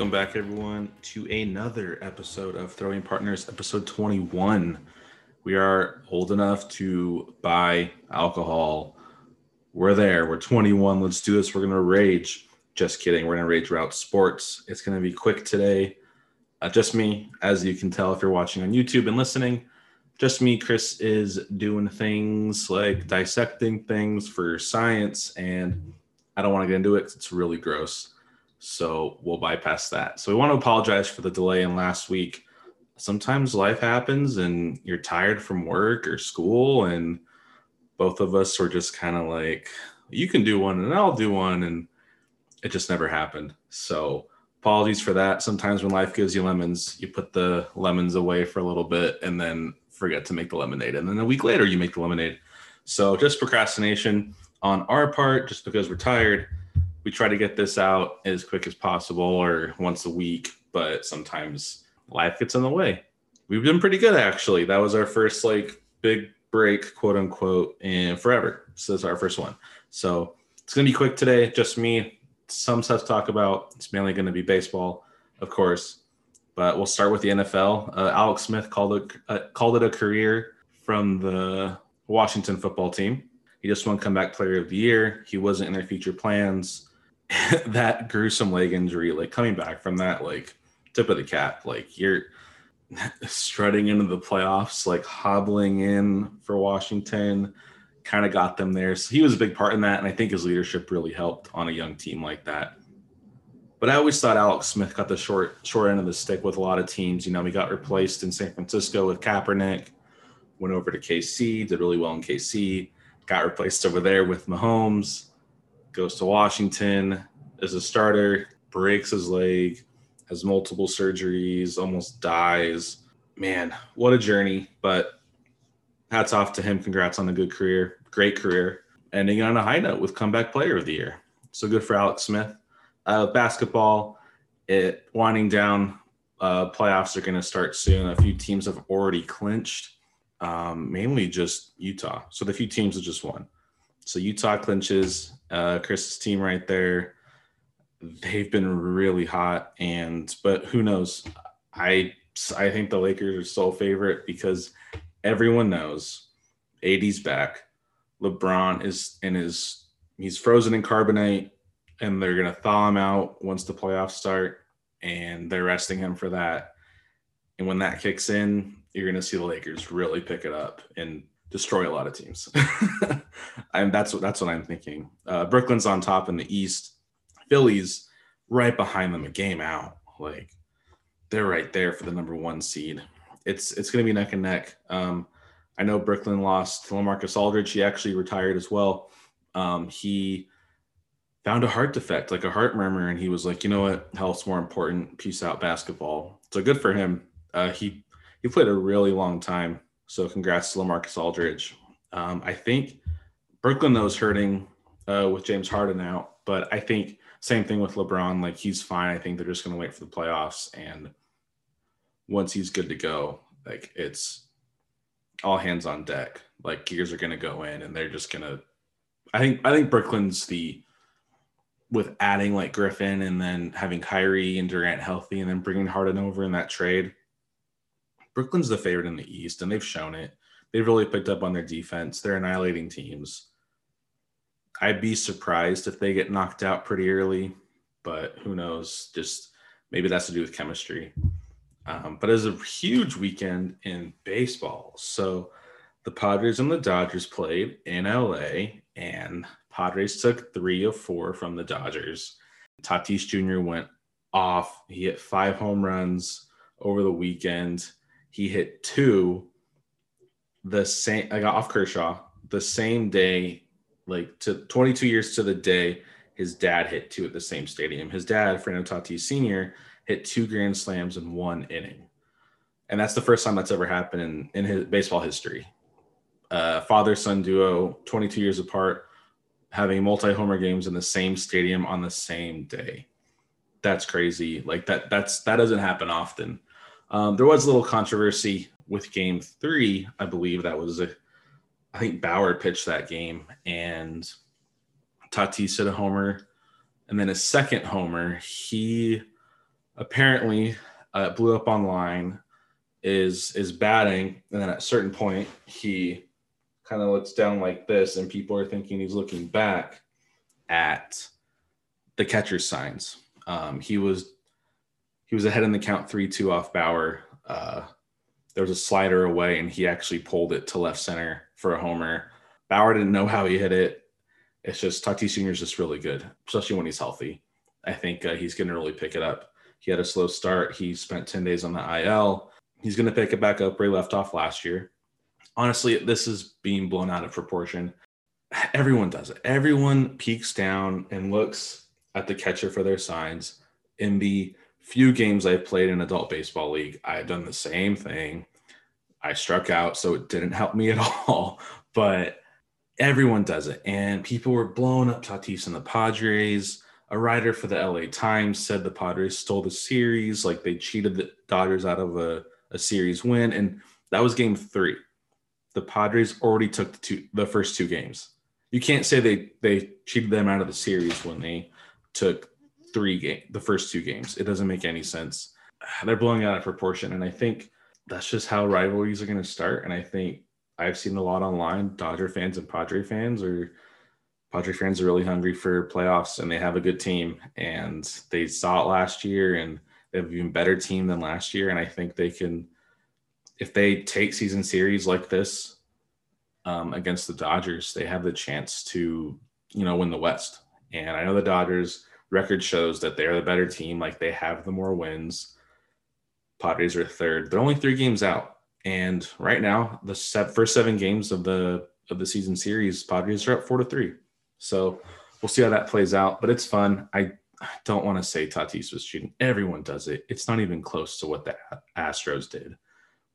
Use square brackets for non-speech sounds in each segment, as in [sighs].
Welcome back, everyone, to another episode of Throwing Partners, episode 21. We are old enough to buy alcohol. We're there. We're 21. Let's do this. We're going to rage. Just kidding. We're going to rage route sports. It's going to be quick today. Uh, just me, as you can tell if you're watching on YouTube and listening. Just me. Chris is doing things like dissecting things for science, and I don't want to get into it it's really gross. So we'll bypass that. So we want to apologize for the delay in last week. Sometimes life happens and you're tired from work or school, and both of us were just kind of like, you can do one and I'll do one. And it just never happened. So apologies for that. Sometimes when life gives you lemons, you put the lemons away for a little bit and then forget to make the lemonade. And then a week later, you make the lemonade. So just procrastination on our part, just because we're tired we try to get this out as quick as possible or once a week, but sometimes life gets in the way. We've been pretty good actually. That was our first like big break, quote unquote, in forever. So this is our first one. So it's gonna be quick today, just me. Some stuff to talk about. It's mainly gonna be baseball, of course, but we'll start with the NFL. Uh, Alex Smith called it uh, called it a career from the Washington football team. He just won comeback player of the year. He wasn't in their future plans. [laughs] that gruesome leg injury, like coming back from that, like tip of the cap, like you're [laughs] strutting into the playoffs, like hobbling in for Washington, kind of got them there. So he was a big part in that. And I think his leadership really helped on a young team like that. But I always thought Alex Smith got the short short end of the stick with a lot of teams. You know, he got replaced in San Francisco with Kaepernick, went over to KC, did really well in KC, got replaced over there with Mahomes goes to Washington as a starter, breaks his leg, has multiple surgeries, almost dies. Man, what a journey. But hats off to him. Congrats on a good career, great career. Ending on a high note with comeback player of the year. So good for Alex Smith. Uh, basketball, it winding down. Uh, playoffs are going to start soon. A few teams have already clinched, um, mainly just Utah. So the few teams have just won. So Utah clinches. Uh, Chris's team right there. They've been really hot, and but who knows? I I think the Lakers are still favorite because everyone knows AD's back. LeBron is in his he's frozen in carbonite, and they're gonna thaw him out once the playoffs start, and they're resting him for that. And when that kicks in, you're gonna see the Lakers really pick it up and destroy a lot of teams. [laughs] and that's what that's what I'm thinking. Uh, Brooklyn's on top in the East. Philly's right behind them, a game out. Like they're right there for the number one seed. It's it's going to be neck and neck. Um, I know Brooklyn lost to LaMarcus Aldridge. He actually retired as well. Um, he found a heart defect, like a heart murmur, and he was like, you know what, health's more important. Peace out, basketball. So good for him. Uh, he he played a really long time so congrats to LaMarcus Aldridge. Um, I think Brooklyn though is hurting uh, with James Harden out, but I think same thing with LeBron. Like he's fine. I think they're just going to wait for the playoffs, and once he's good to go, like it's all hands on deck. Like gears are going to go in, and they're just going to. I think I think Brooklyn's the with adding like Griffin and then having Kyrie and Durant healthy, and then bringing Harden over in that trade. Brooklyn's the favorite in the East, and they've shown it. They've really picked up on their defense. They're annihilating teams. I'd be surprised if they get knocked out pretty early, but who knows? Just maybe that's to do with chemistry. Um, but it's a huge weekend in baseball. So the Padres and the Dodgers played in LA, and Padres took three of four from the Dodgers. Tatis Jr. went off. He hit five home runs over the weekend he hit two the same I got off Kershaw the same day, like to 22 years to the day his dad hit two at the same stadium. His dad, Fernando Tatis Sr., hit two grand slams in one inning. And that's the first time that's ever happened in, in his baseball history. Uh, father son duo, 22 years apart, having multi homer games in the same stadium on the same day. That's crazy. Like that, that's that doesn't happen often. Um, there was a little controversy with game three. I believe that was a, I think Bauer pitched that game and Tatis hit a homer. And then his second homer, he apparently uh, blew up online is is batting and then at a certain point he kind of looks down like this and people are thinking he's looking back at the catcher's signs um, he was he was ahead in the count 3-2 off bauer uh, there was a slider away and he actually pulled it to left center for a homer bauer didn't know how he hit it it's just tatis jr is just really good especially when he's healthy i think uh, he's going to really pick it up he had a slow start he spent 10 days on the il He's going to pick it back up where he left off last year. Honestly, this is being blown out of proportion. Everyone does it. Everyone peeks down and looks at the catcher for their signs. In the few games I've played in adult baseball league, I've done the same thing. I struck out, so it didn't help me at [laughs] all. But everyone does it. And people were blowing up Tatis and the Padres. A writer for the LA Times said the Padres stole the series, like they cheated the Dodgers out of a a series win, and that was game three. The Padres already took the two the first two games. You can't say they they cheated them out of the series when they took three game the first two games. It doesn't make any sense. [sighs] They're blowing out of proportion, and I think that's just how rivalries are going to start. And I think I've seen a lot online. Dodger fans and Padre fans are Padre fans are really hungry for playoffs, and they have a good team, and they saw it last year, and they have an even better team than last year, and I think they can, if they take season series like this um, against the Dodgers, they have the chance to, you know, win the West. And I know the Dodgers record shows that they're the better team, like they have the more wins. Padres are third. They're only three games out, and right now the first seven games of the of the season series, Padres are up four to three. So we'll see how that plays out. But it's fun. I I don't want to say Tatis was cheating. Everyone does it. It's not even close to what the Astros did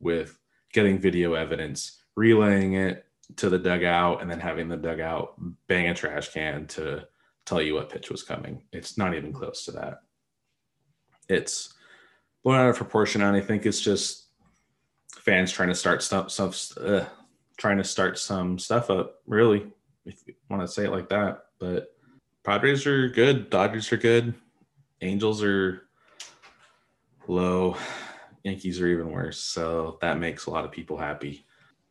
with getting video evidence, relaying it to the dugout, and then having the dugout bang a trash can to tell you what pitch was coming. It's not even close to that. It's blown out of proportion, and I think it's just fans trying to start stuff, stuff uh, trying to start some stuff up. Really, if you want to say it like that, but Padres are good. Dodgers are good. Angels are low. Yankees are even worse. So that makes a lot of people happy.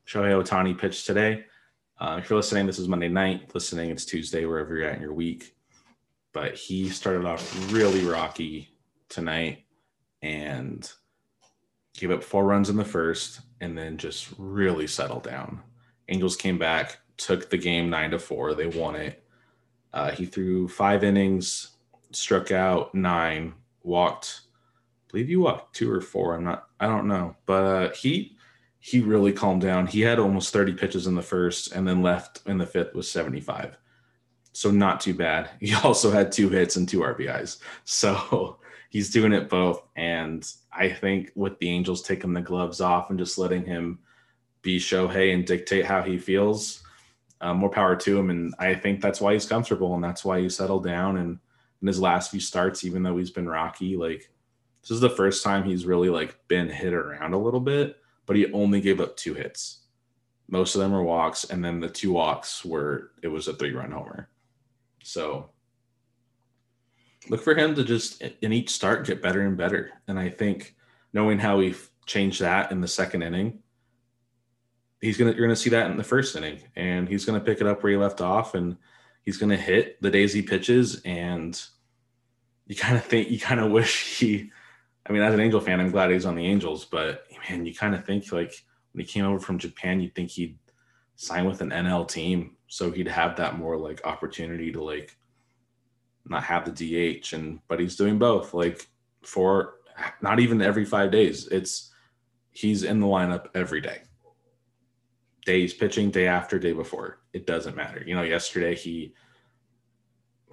Shohei Ohtani pitched today. Uh, if you're listening, this is Monday night. Listening, it's Tuesday, wherever you're at in your week. But he started off really rocky tonight and gave up four runs in the first and then just really settled down. Angels came back, took the game nine to four. They won it. Uh, he threw five innings, struck out nine, walked. I believe you walked two or four. I'm not. I don't know, but uh, he he really calmed down. He had almost 30 pitches in the first, and then left in the fifth with 75. So not too bad. [laughs] He also had two hits and two RBIs. So [laughs] he's doing it both. And I think with the Angels taking the gloves off and just letting him be Shohei and dictate how he feels, uh, more power to him. And I think that's why he's comfortable and that's why he settled down. And in his last few starts, even though he's been rocky, like this is the first time he's really like been hit around a little bit, but he only gave up two hits. Most of them were walks, and then the two walks were it was a three run homer. So look for him to just in each start get better and better. And I think knowing how he changed that in the second inning he's gonna you're gonna see that in the first inning, and he's gonna pick it up where he left off, and he's gonna hit the days he pitches, and you kind of think you kind of [laughs] wish he. I mean, as an Angel fan, I'm glad he's on the Angels, but man, you kind of think like when he came over from Japan, you'd think he'd sign with an NL team, so he'd have that more like opportunity to like not have the DH, and but he's doing both, like for not even every five days. It's he's in the lineup every day. Days pitching day after day before. It doesn't matter. You know yesterday he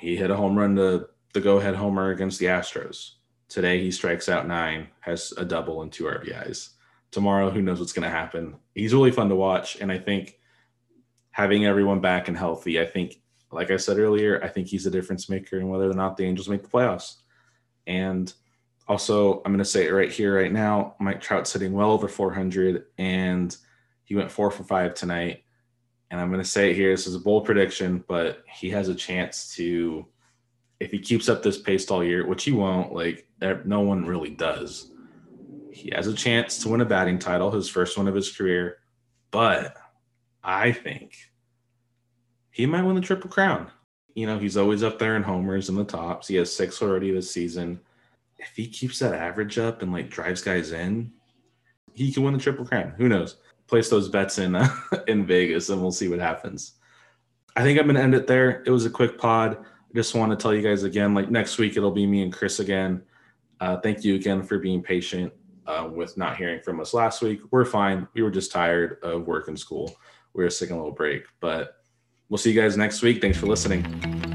he hit a home run to the go ahead homer against the astros today he strikes out nine has a double and two rbis tomorrow who knows what's going to happen? He's really fun to watch and i think having everyone back and healthy i think like i said earlier i think he's a difference maker in whether or not the angels make the playoffs. And also i'm going to say it right here right now mike trout sitting well over 400 and he went four for five tonight. And I'm going to say it here this is a bold prediction, but he has a chance to if he keeps up this pace all year, which he won't, like no one really does, he has a chance to win a batting title, his first one of his career. But I think he might win the Triple Crown. You know, he's always up there in homers and the tops. He has six already this season. If he keeps that average up and like drives guys in, he can win the Triple Crown. Who knows? Place those bets in [laughs] uh, in Vegas and we'll see what happens. I think I'm going to end it there. It was a quick pod. I just want to tell you guys again, like next week, it'll be me and Chris again. Uh, thank you again for being patient uh, with not hearing from us last week. We're fine. We were just tired of work and school. We were taking a little break, but we'll see you guys next week. Thanks for listening.